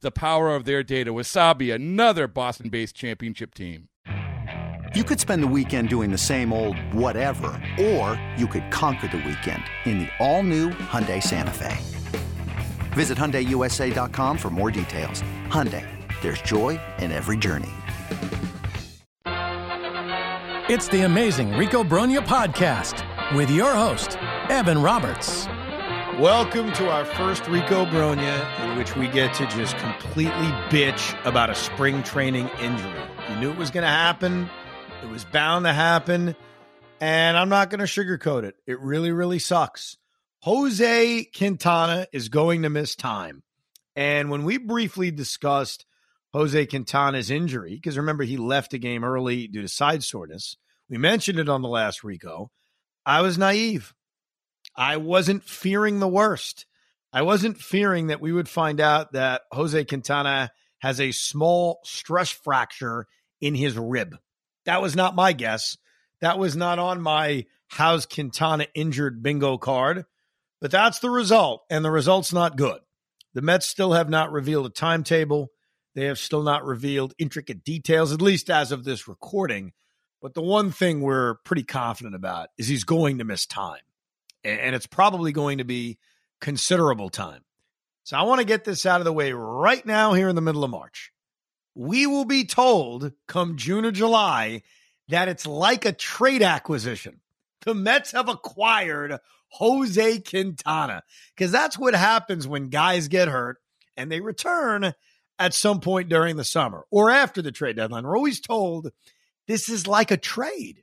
the power of their data. Wasabi, another Boston based championship team. You could spend the weekend doing the same old whatever, or you could conquer the weekend in the all new Hyundai Santa Fe. Visit HyundaiUSA.com for more details. Hyundai, there's joy in every journey. It's the amazing Rico Brogna podcast with your host, Evan Roberts. Welcome to our first Rico Brogna, in which we get to just completely bitch about a spring training injury. You knew it was going to happen, it was bound to happen, and I'm not going to sugarcoat it. It really, really sucks. Jose Quintana is going to miss time. And when we briefly discussed Jose Quintana's injury, because remember, he left the game early due to side soreness, we mentioned it on the last Rico. I was naive. I wasn't fearing the worst. I wasn't fearing that we would find out that Jose Quintana has a small stress fracture in his rib. That was not my guess. That was not on my how's Quintana injured bingo card, but that's the result, and the result's not good. The Mets still have not revealed a timetable. They have still not revealed intricate details, at least as of this recording. But the one thing we're pretty confident about is he's going to miss time and it's probably going to be considerable time. So I want to get this out of the way right now here in the middle of March. We will be told come June or July that it's like a trade acquisition. The Mets have acquired Jose Quintana because that's what happens when guys get hurt and they return at some point during the summer or after the trade deadline. We're always told this is like a trade.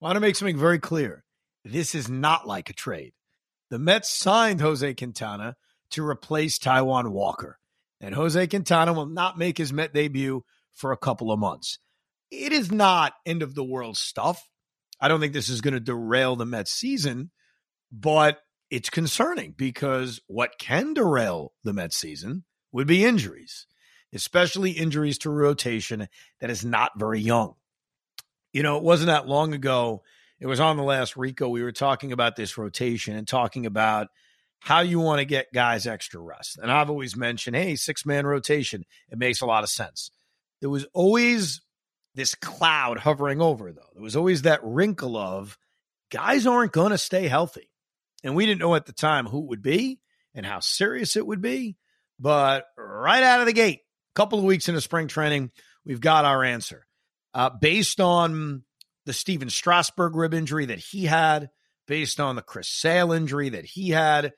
I want to make something very clear. This is not like a trade. The Mets signed Jose Quintana to replace Taijuan Walker, and Jose Quintana will not make his Met debut for a couple of months. It is not end of the world stuff. I don't think this is going to derail the Mets season, but it's concerning because what can derail the Mets season would be injuries, especially injuries to rotation that is not very young. You know, it wasn't that long ago it was on the last Rico. We were talking about this rotation and talking about how you want to get guys extra rest. And I've always mentioned, hey, six man rotation. It makes a lot of sense. There was always this cloud hovering over, though. There was always that wrinkle of guys aren't going to stay healthy. And we didn't know at the time who it would be and how serious it would be. But right out of the gate, a couple of weeks into spring training, we've got our answer. Uh, based on the Stephen Strasburg rib injury that he had, based on the Chris Sale injury that he had.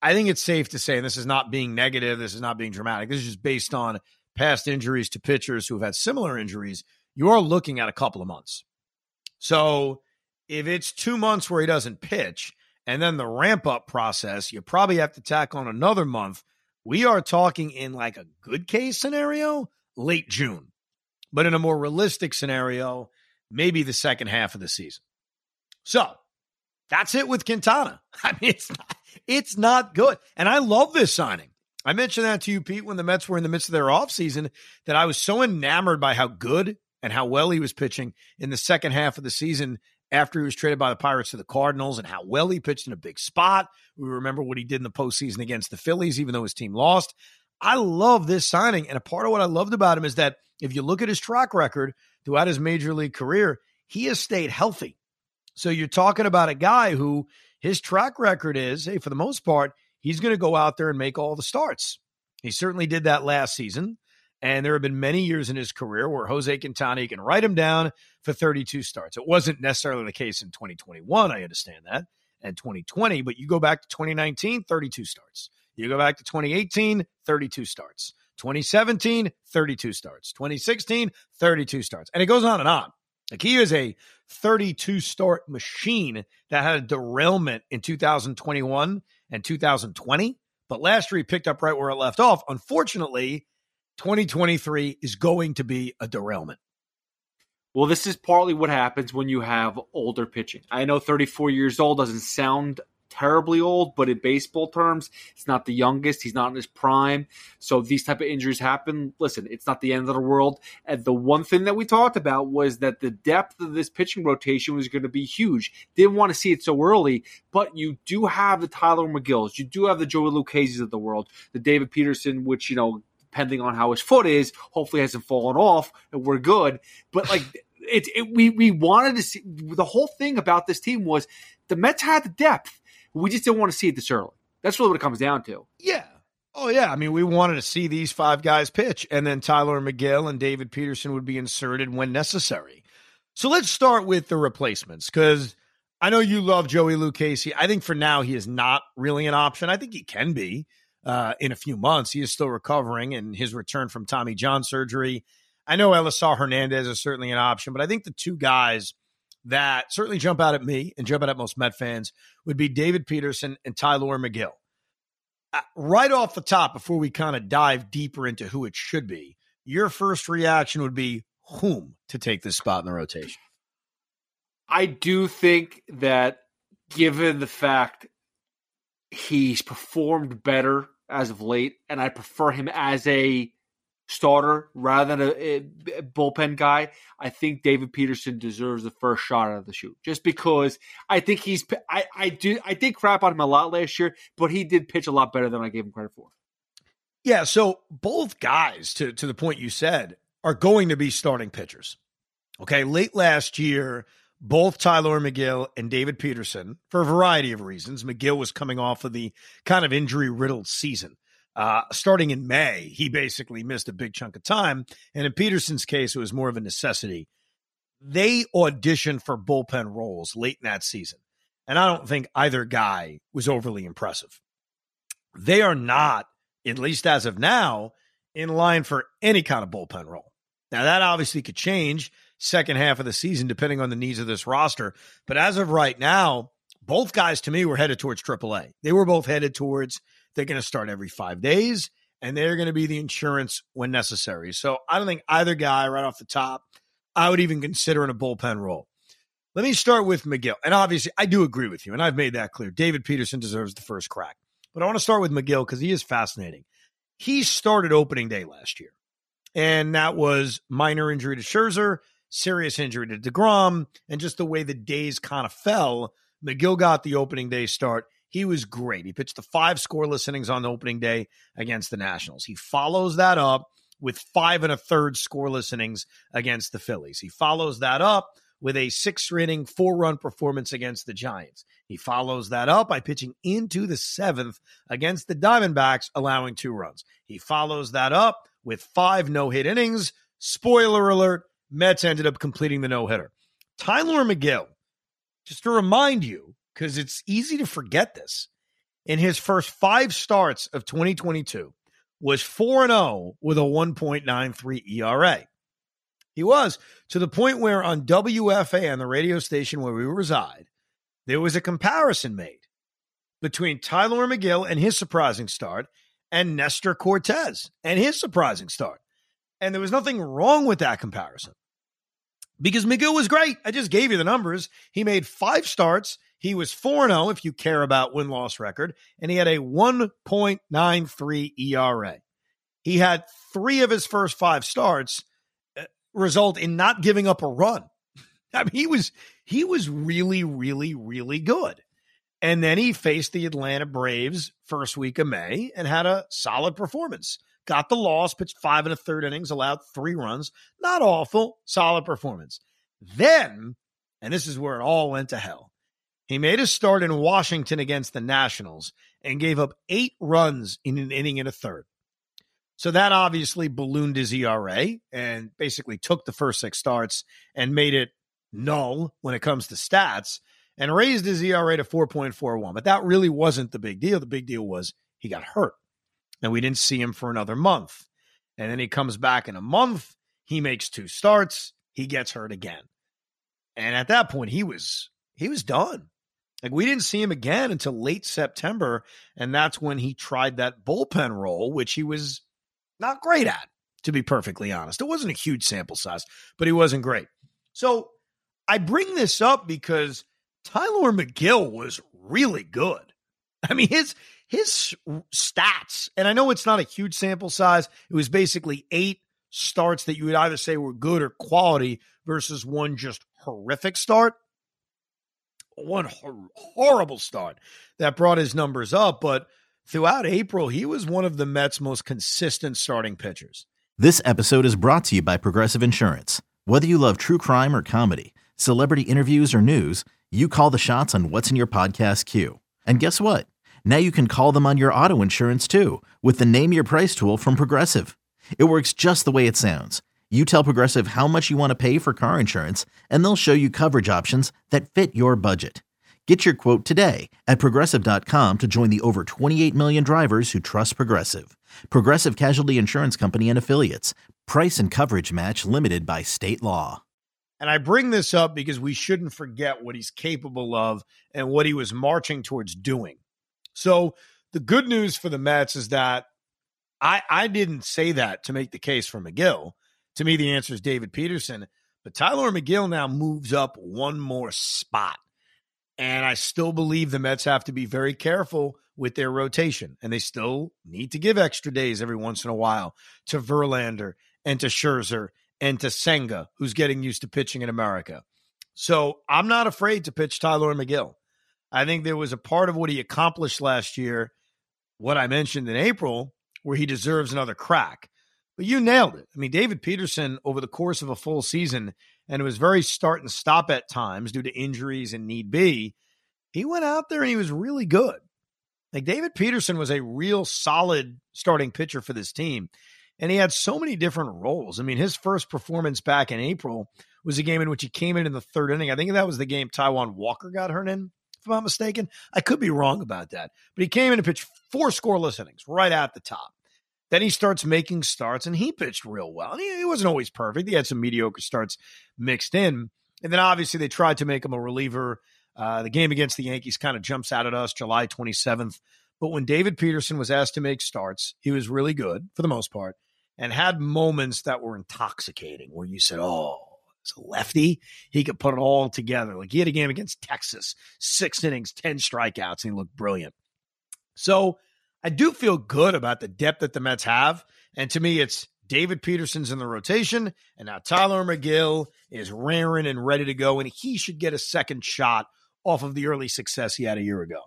I think it's safe to say, and this is not being negative, this is not being dramatic, this is just based on past injuries to pitchers who have had similar injuries. You are looking at a couple of months. So if it's two months where he doesn't pitch, and then the ramp up process, you probably have to tack on another month. We are talking in like a good case scenario, late June. But in a more realistic scenario, maybe the second half of the season. So that's it with Quintana. I mean, it's not, it's not good. And I love this signing. I mentioned that to you, Pete, when the Mets were in the midst of their offseason, that I was so enamored by how good and how well he was pitching in the second half of the season after he was traded by the Pirates to the Cardinals and how well he pitched in a big spot. We remember what he did in the postseason against the Phillies, even though his team lost. I love this signing. And a part of what I loved about him is that if you look at his track record throughout his major league career, he has stayed healthy. So you're talking about a guy who his track record is, hey, for the most part, he's going to go out there and make all the starts. He certainly did that last season. And there have been many years in his career where Jose Quintana can write him down for 32 starts. It wasn't necessarily the case in 2021. I understand that. And 2020, but you go back to 2019, 32 starts. You go back to 2018, 32 starts. 2017, 32 starts. 2016, 32 starts. And it goes on and on. Like he is a 32 start machine that had a derailment in 2021 and 2020. But last year he picked up right where it left off. Unfortunately, 2023 is going to be a derailment. Well, this is partly what happens when you have older pitching. I know 34 years old doesn't sound terribly old, but in baseball terms, he's not the youngest. He's not in his prime. So these type of injuries happen. Listen, it's not the end of the world. And the one thing that we talked about was that the depth of this pitching rotation was going to be huge. Didn't want to see it so early, but you do have the Tyler Megills. You do have the Joey Lucchesi's of the world, the David Peterson, which, you know, depending on how his foot is, hopefully hasn't fallen off and we're good. But like, it, it, we we wanted to see the whole thing about this team was the Mets had the depth. We just didn't want to see it this early. That's really what it comes down to. Yeah. Oh yeah. I mean, we wanted to see these five guys pitch, and then Tyler Megill and David Peterson would be inserted when necessary. So let's start with the replacements because I know you love Joey Lucchesi. I think for now he is not really an option. I think he can be uh, in a few months. He is still recovering, and his return from Tommy John surgery. I know Elieser Hernandez is certainly an option, but I think the two guys that certainly jump out at me and jump out at most Met fans would be David Peterson and Tyler Megill. Uh, right off the top, before we kind of dive deeper into who it should be, your first reaction would be whom to take this spot in the rotation? I do think that given the fact he's performed better as of late, and I prefer him as a starter rather than a, a, bullpen guy, I think David Peterson deserves the first shot out of the shoot. Just because I think he's I, I do I did crap on him a lot last year, but he did pitch a lot better than I gave him credit for. Yeah, so both guys, to to the point you said, are going to be starting pitchers. Okay, late last year, both Tyler Megill and David Peterson, for a variety of reasons, Megill was coming off of the kind of injury riddled season. Uh, starting in May, he basically missed a big chunk of time. And in Peterson's case, it was more of a necessity. They auditioned for bullpen roles late in that season. And I don't think either guy was overly impressive. They are not, at least as of now, in line for any kind of bullpen role. Now, that obviously could change second half of the season, depending on the needs of this roster. But as of right now, both guys to me were headed towards AAA. They were both headed towards they're going to start every five days, and they're going to be the insurance when necessary. So I don't think either guy, right off the top, I would even consider in a bullpen role. Let me start with Megill. And obviously, I do agree with you, and I've made that clear. David Peterson deserves the first crack. But I want to start with Megill because he is fascinating. He started opening day last year, and that was minor injury to Scherzer, serious injury to DeGrom, and just the way the days kind of fell. Megill got the opening day start. He was great. He pitched the five scoreless innings on the opening day against the Nationals. He follows that up with five and a third scoreless innings against the Phillies. He follows that up with a six inning, four run performance against the Giants. He follows that up by pitching into the seventh against the Diamondbacks, allowing two runs. He follows that up with five no hit innings. Spoiler alert Mets ended up completing the no hitter. Tyler Megill, just to remind you, because it's easy to forget this. In his first five starts of 2022, was 4 0 with a 1.93 ERA. He was to the point where on WFA, on the radio station where we reside, there was a comparison made between Tyler Megill and his surprising start and Nestor Cortes and his surprising start. And there was nothing wrong with that comparison because Megill was great. I just gave you the numbers. He made five starts. He was 4 0 if you care about win loss record, and he had a 1.93 ERA. He had three of his first five starts uh, result in not giving up a run. I mean, he was he was really, really, really good. And then he faced the Atlanta Braves first week of May and had a solid performance. Got the loss, pitched five and a third innings, allowed three runs. Not awful, solid performance. Then, and this is where it all went to hell. He made a start in Washington against the Nationals and gave up eight runs in an inning and a third. So that obviously ballooned his ERA and basically took the first six starts and made it null when it comes to stats and raised his ERA to 4.41. But that really wasn't the big deal. The big deal was he got hurt and we didn't see him for another month. And then he comes back in a month, he makes two starts, he gets hurt again. And at that point he was he was done. Like we didn't see him again until late September and that's when he tried that bullpen role which he was not great at to be perfectly honest. It wasn't a huge sample size, but he wasn't great. So I bring this up because Tyler Megill was really good. I mean, his his stats, and I know it's not a huge sample size. It was basically eight starts that you would either say were good or quality versus one just horrific start. One hor- horrible start that brought his numbers up, but throughout April, he was one of the Mets' most consistent starting pitchers. This episode is brought to you by Progressive Insurance. Whether you love true crime or comedy, celebrity interviews or news, you call the shots on what's in your podcast queue. And guess what? Now you can call them on your auto insurance too with the Name Your Price tool from Progressive. It works just the way it sounds. You tell Progressive how much you want to pay for car insurance, and they'll show you coverage options that fit your budget. Get your quote today at progressive.com to join the over 28 million drivers who trust Progressive. Progressive Casualty Insurance Company and Affiliates. Price and coverage match limited by state law. And I bring this up because we shouldn't forget what he's capable of and what he was marching towards doing. So the good news for the Mets is that I, I didn't say that to make the case for Megill. To me, the answer is David Peterson. But Tyler Megill now moves up one more spot. And I still believe the Mets have to be very careful with their rotation. And they still need to give extra days every once in a while to Verlander and to Scherzer and to Senga, who's getting used to pitching in America. So I'm not afraid to pitch Tyler Megill. I think there was a part of what he accomplished last year, what I mentioned in April, where he deserves another crack. But you nailed it. I mean, David Peterson, over the course of a full season, and it was very start and stop at times due to injuries and need be, he went out there and he was really good. Like David Peterson was a real solid starting pitcher for this team. And he had so many different roles. I mean, his first performance back in April was a game in which he came in in the third inning. I think that was the game Taijuan Walker got hurt in, if I'm not mistaken. I could be wrong about that. But he came in and pitched four scoreless innings right at the top. Then he starts making starts and he pitched real well. And he, he wasn't always perfect. He had some mediocre starts mixed in. And then obviously they tried to make him a reliever. Uh, the game against the Yankees kind of jumps out at us July 27th. But when David Peterson was asked to make starts, he was really good for the most part and had moments that were intoxicating where you said, oh, it's a lefty. He could put it all together. Like he had a game against Texas, six innings, 10 strikeouts, and he looked brilliant. So I do feel good about the depth that the Mets have. And to me, it's David Peterson's in the rotation, and now Tyler Megill is raring and ready to go, and he should get a second shot off of the early success he had a year ago.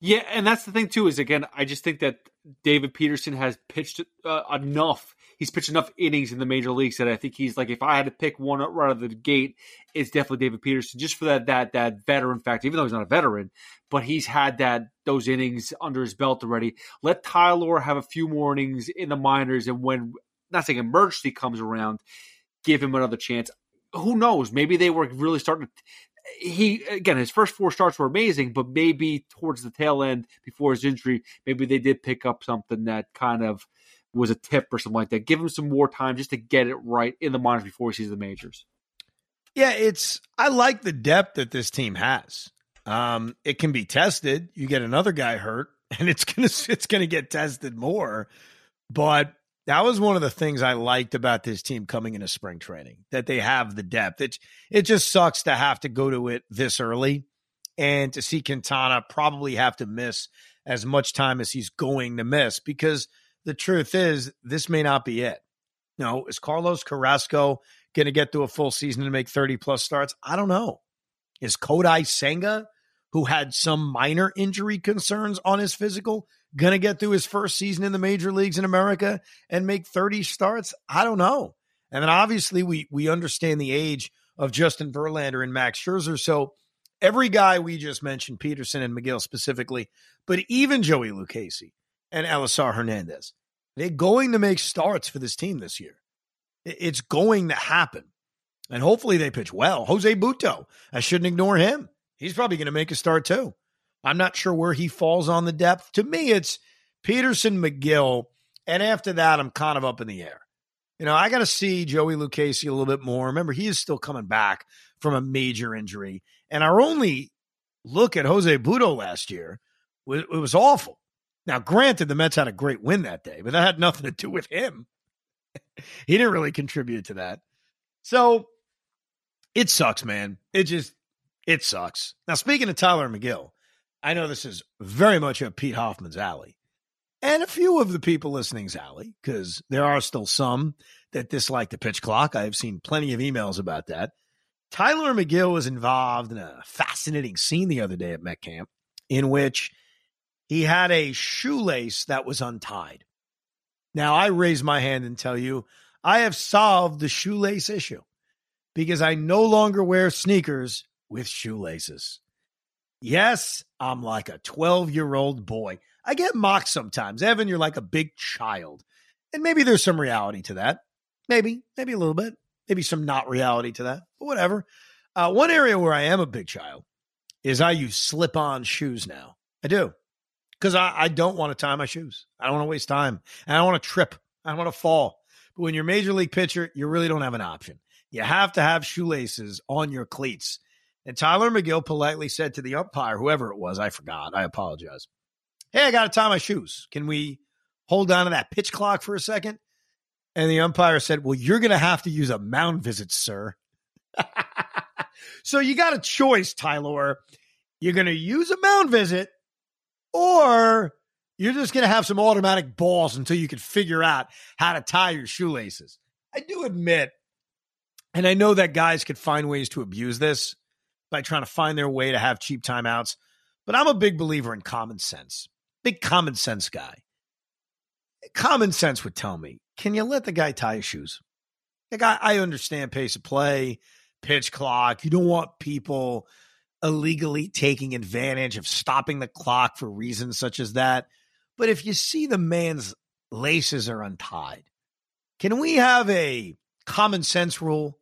Yeah, and that's the thing too. Is again, I just think that David Peterson has pitched uh, enough. He's pitched enough innings in the major leagues that I think he's like, if I had to pick one right out of the gate, it's definitely David Peterson, just for that that that veteran fact. Even though he's not a veteran, but he's had that those innings under his belt already. Let Tyler have a few more innings in the minors, and when not saying emergency comes around, give him another chance. Who knows? Maybe they were really starting to he again his first four starts were amazing, but maybe towards the tail end before his injury, maybe they did pick up something that kind of was a tip or something like that. Give him some more time just to get it right in the minors before he sees the majors. Yeah, it's I like the depth that this team has. Um, it can be tested. You get another guy hurt, and it's gonna it's gonna get tested more. But that was one of the things I liked about this team coming into spring training that they have the depth. It it just sucks to have to go to it this early and to see Quintana probably have to miss as much time as he's going to miss because the truth is this may not be it. No, is Carlos Carrasco going to get to a full season to make 30 plus starts? I don't know. Is Kodai Senga, who had some minor injury concerns on his physical, going to get through his first season in the major leagues in America and make 30 starts? I don't know. And then obviously we we understand the age of Justin Verlander and Max Scherzer. So every guy we just mentioned, Peterson and Megill specifically, but even Joey Lucchesi and Elieser Hernandez, They're going to make starts for this team this year. It's going to happen. And hopefully they pitch well. Jose Butto, I shouldn't ignore him. He's probably going to make a start too. I'm not sure where he falls on the depth. To me, it's Peterson, Megill. and after that, I'm kind of up in the air. You know, I got to see Joey Lucchesi a little bit more. Remember, he is still coming back from a major injury. And our only look at Jose Butto last year it was awful. Now, granted, the Mets had a great win that day, but that had nothing to do with him. he didn't really contribute to that. So it sucks, man. It just, it sucks. Now, speaking of Tyler Megill, I know this is very much up Pete Hoffman's alley and a few of the people listening's alley, because there are still some that dislike the pitch clock. I have seen plenty of emails about that. Tyler Megill was involved in a fascinating scene the other day at Met Camp in which he had a shoelace that was untied. Now, I raise my hand and tell you, I have solved the shoelace issue because I no longer wear sneakers with shoelaces. Yes, I'm like a 12 year old boy. I get mocked sometimes. Evan, you're like a big child. And maybe there's some reality to that. Maybe, maybe a little bit. Maybe some not reality to that, but whatever. Uh, one area where I am a big child is I use slip on shoes now. I do. Because I, I don't want to tie my shoes. I don't want to waste time. And I don't want to trip. I don't want to fall. But when you're major league pitcher, you really don't have an option. You have to have shoelaces on your cleats. And Tyler Megill politely said to the umpire, whoever it was, I forgot. I apologize. Hey, I got to tie my shoes. Can we hold on to that pitch clock for a second? And the umpire said, Well, you're going to have to use a mound visit, sir. so you got a choice, Tyler. You're going to use a mound visit, or you're just going to have some automatic balls until you can figure out how to tie your shoelaces. I do admit, and I know that guys could find ways to abuse this by trying to find their way to have cheap timeouts, but I'm a big believer in common sense. Big common sense guy. Common sense would tell me, can you let the guy tie his shoes? Like I, I understand pace of play, pitch clock. You don't want people illegally taking advantage of stopping the clock for reasons such as that. But if you see the man's laces are untied, can we have a common sense rule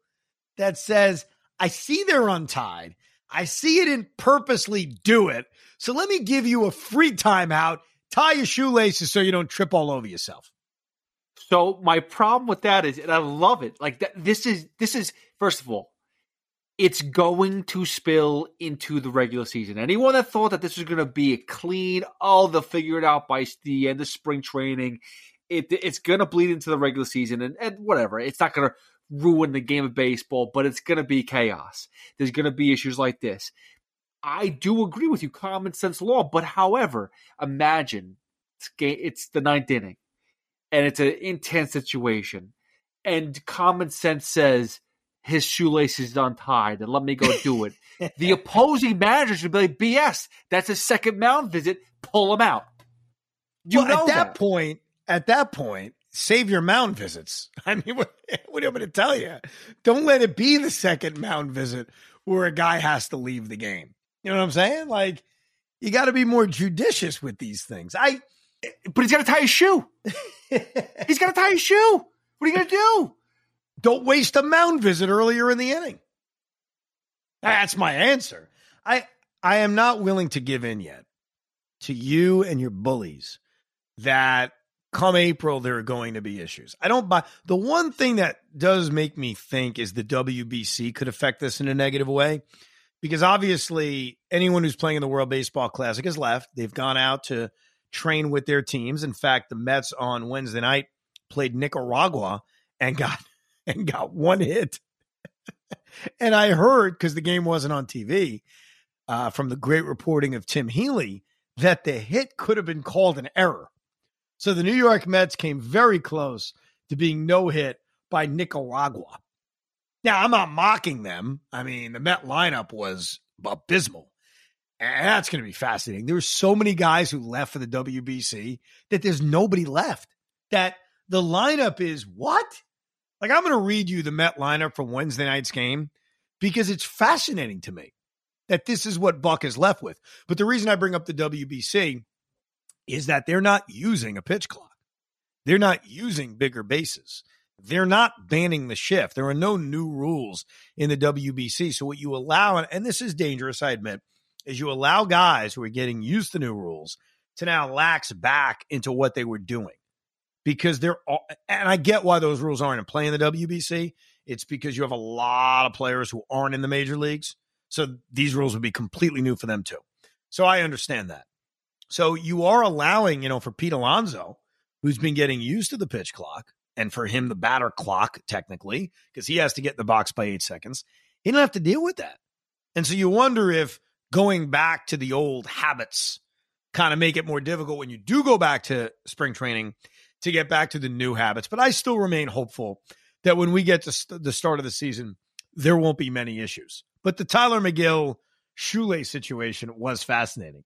that says, I see they're untied. I see it and purposely do it. So let me give you a free timeout. Tie your shoelaces so you don't trip all over yourself. So my problem with that is, and I love it. Like this is this is first of all, it's going to spill into the regular season. Anyone that thought that this was going to be a clean, oh, they'll figure it out by the end of spring training, it, it's going to bleed into the regular season, and, and whatever. It's not going to ruin the game of baseball, but it's going to be chaos. There's going to be issues like this. I do agree with you, common sense law. But however, imagine it's, it's the ninth inning and it's an intense situation, and common sense says his shoelace is untied and let me go do it. the opposing manager should be like, BS, that's a second mound visit, pull him out. You well, know at that, that, point, at that point, save your mound visits. I mean, what, what am I going to tell you? Don't let it be the second mound visit where a guy has to leave the game. You know what I'm saying? Like, you got to be more judicious with these things. I, but he's got to tie his shoe. he's got to tie his shoe. What are you going to do? Don't waste a mound visit earlier in the inning. That's my answer. I I am not willing to give in yet to you and your bullies that come April there are going to be issues. I don't buy the one thing that does make me think is the WBC could affect this in a negative way because obviously anyone who's playing in the World Baseball Classic has left. They've gone out to train with their teams. In fact, the Mets on Wednesday night played Nicaragua and got and got one hit. and I heard because the game wasn't on TV uh, from the great reporting of Tim Healey that the hit could have been called an error. So the New York Mets came very close to being no hit by Nicaragua. Now, I'm not mocking them. I mean, the Met lineup was abysmal. And that's going to be fascinating. There There's so many guys who left for the WBC that there's nobody left. That the lineup is what? Like, I'm going to read you the Met lineup from Wednesday night's game because it's fascinating to me that this is what Buck is left with. But the reason I bring up the WBC is that they're not using a pitch clock. They're not using bigger bases. They're not banning the shift. There are no new rules in the WBC. So what you allow, and this is dangerous, I admit, is you allow guys who are getting used to new rules to now lax back into what they were doing. Because they're, all, and I get why those rules aren't in play in the WBC. It's because you have a lot of players who aren't in the major leagues. So these rules would be completely new for them too. So I understand that. So you are allowing, you know, for Pete Alonso, who's been getting used to the pitch clock, and for him, the batter clock, technically, because he has to get the box by eight seconds, he didn't have to deal with that. And so you wonder if going back to the old habits kind of make it more difficult when you do go back to spring training to get back to the new habits. But I still remain hopeful that when we get to st- the start of the season, there won't be many issues. But the Tyler Megill shoelace situation was fascinating.